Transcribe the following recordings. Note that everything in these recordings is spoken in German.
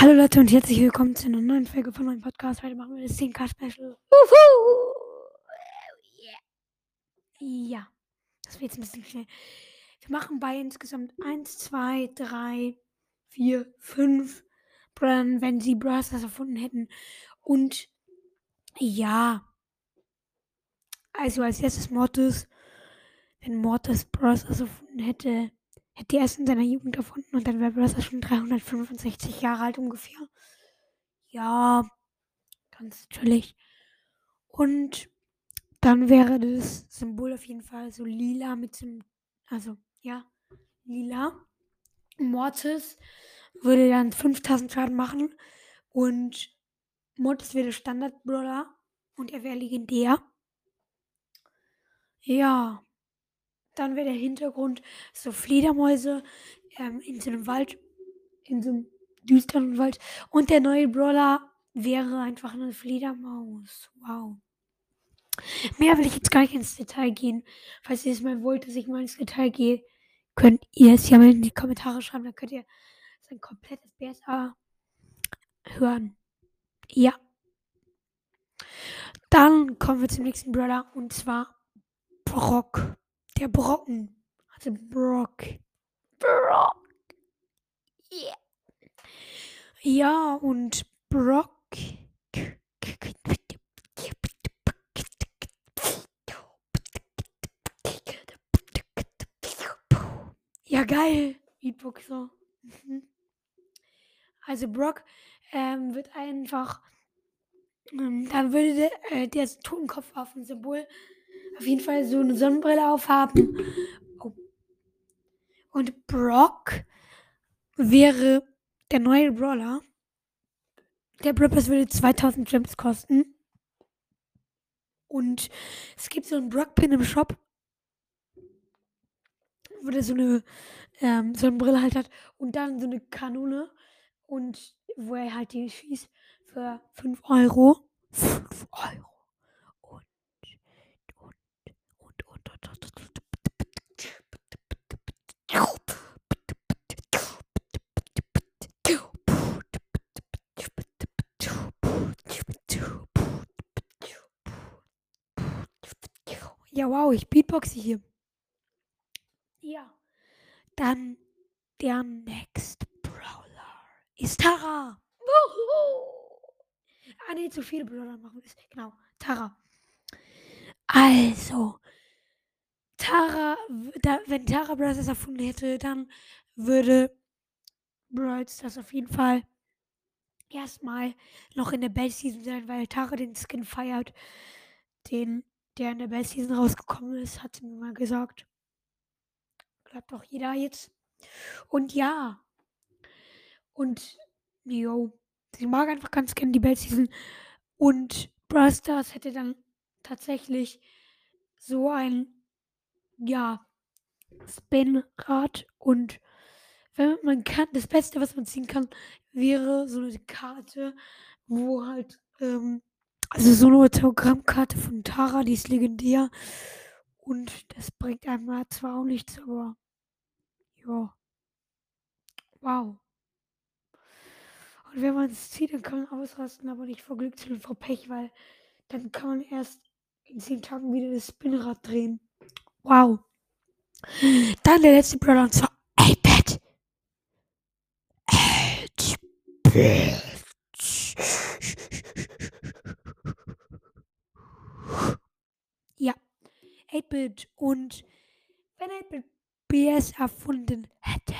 Hallo Leute und herzlich willkommen zu einer neuen Folge von meinem Podcast. Heute machen wir das 10K Special. Ja, das wird jetzt ein bisschen schnell. Wir machen bei insgesamt 1, 2, 3, 4, 5 Brüdern, wenn sie Brass erfunden hätten. Und ja, also als erstes Mortis, wenn Mortis Bros. erfunden hätte, hätte er erst in seiner Jugend erfunden und dann wäre Bros. schon 365 Jahre alt ungefähr. Ja, ganz chillig. Und dann wäre das Symbol auf jeden Fall so lila mit dem, also ja, lila. Mortis würde dann 5000 Schaden machen und Mortis wäre Standard-Brawler und er wäre legendär. Ja, dann wäre der Hintergrund so Fledermäuse ähm, in so einem Wald, in so einem düsteren Wald. Und der neue Brawler wäre einfach eine Fledermaus. Wow. Mehr will ich jetzt gar nicht ins Detail gehen. Falls ihr es mal wollt, dass ich mal ins Detail gehe, könnt ihr es ja mal in die Kommentare schreiben. Dann könnt ihr sein komplettes BSA hören. Ja. Dann kommen wir zum nächsten Brawler und zwar Brock. Der Brocken. Also Brock. Brock. Yeah. Ja, und Brock. Ja, geil. Beatboxer. Mhm. Also Brock ähm, wird einfach. Ähm, dann würde der, äh, der Totenkopf auf jeden Fall so eine Sonnenbrille aufhaben. Und Brock wäre der neue Brawler. Der Brawl würde 2000 Gems kosten. Und es gibt so einen Brock-Pin im Shop, wo der so eine ähm, Sonnenbrille halt hat. Und dann so eine Kanone. Und wo er halt die schießt für 5 Euro. 5 Euro. Ja, wow, ich beatboxe hier. Ja. Dann der Next Brawler ist Tara. Ah, nee, zu viele Brawler machen wir Genau, Tara. Also, Tara, da, wenn Tara Bros. das erfunden hätte, dann würde Bros. das auf jeden Fall erstmal noch in der Best Season sein, weil Tara den Skin feiert, den der in der Best Season rausgekommen ist, hat mir mal gesagt. Glaubt doch jeder jetzt. Und ja. Und, yo. Sie mag einfach ganz gerne die Best Season. Und Brawl Stars hätte dann tatsächlich so ein, ja, Spinrad und wenn man kann, das Beste, was man ziehen kann, wäre so eine Karte, wo halt ähm, also so eine Autogrammkarte von Tara, die ist legendär. Und das bringt einem zwar auch nichts, aber ja. Wow. Und wenn man es zieht, dann kann man ausrasten, aber nicht vor Glück, sondern vor Pech, weil dann kann man erst in 10 Tagen wieder das Spinnrad drehen. Wow. Dann der letzte Brawler und zwar 8-Bit. 8-Bit. Ja, 8-Bit. Und wenn 8-Bit BS erfunden hätte,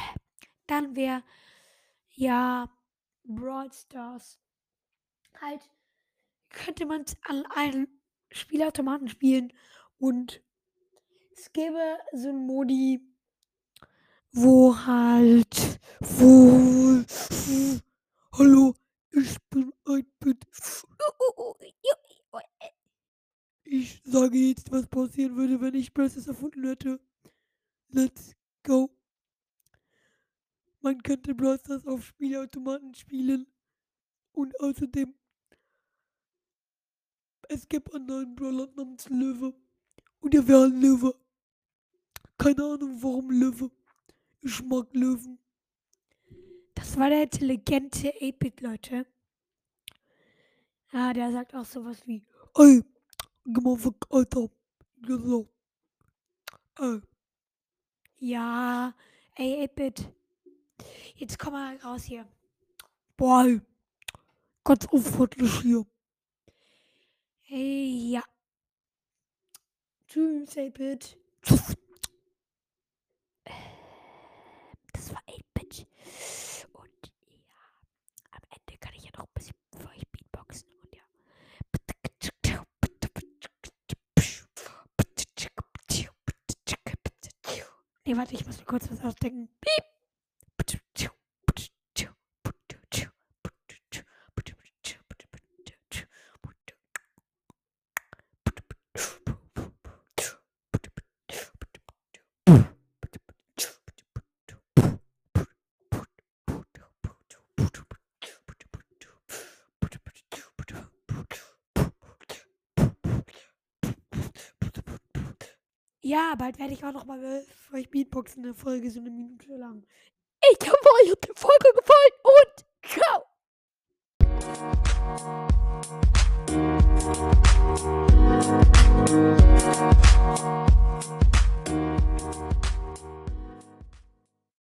dann wäre ja Brawl Stars halt, könnte man es an allen Spielautomaten spielen und es gäbe so ein Modi, wo halt, wo, hallo, ich bin 8-Bit. Ich sage jetzt, was passieren würde, wenn ich Brazos erfunden hätte. Let's go. Man könnte Brawl auf Spielautomaten spielen. Und außerdem, es gibt einen neuen Brawler namens Löwe. Und er wäre ein Löwe. Keine Ahnung, warum Löwe. Ich mag Löwen. Das war der intelligente 8-Bit, Leute. Ja, der sagt auch sowas wie, ey, Ja, ey, 8-Bit. Jetzt komm mal raus hier. Boah, ey. ganz unfreundlich hier. Hey, ja. Tschüss, 8-Bit. Nee, warte, ich muss mir kurz was ausdenken. Piep. Ja, bald werde ich auch noch mal für euch Beatboxen eine Folge so eine Minute lang. Ich hoffe, euch hat die Folge gefallen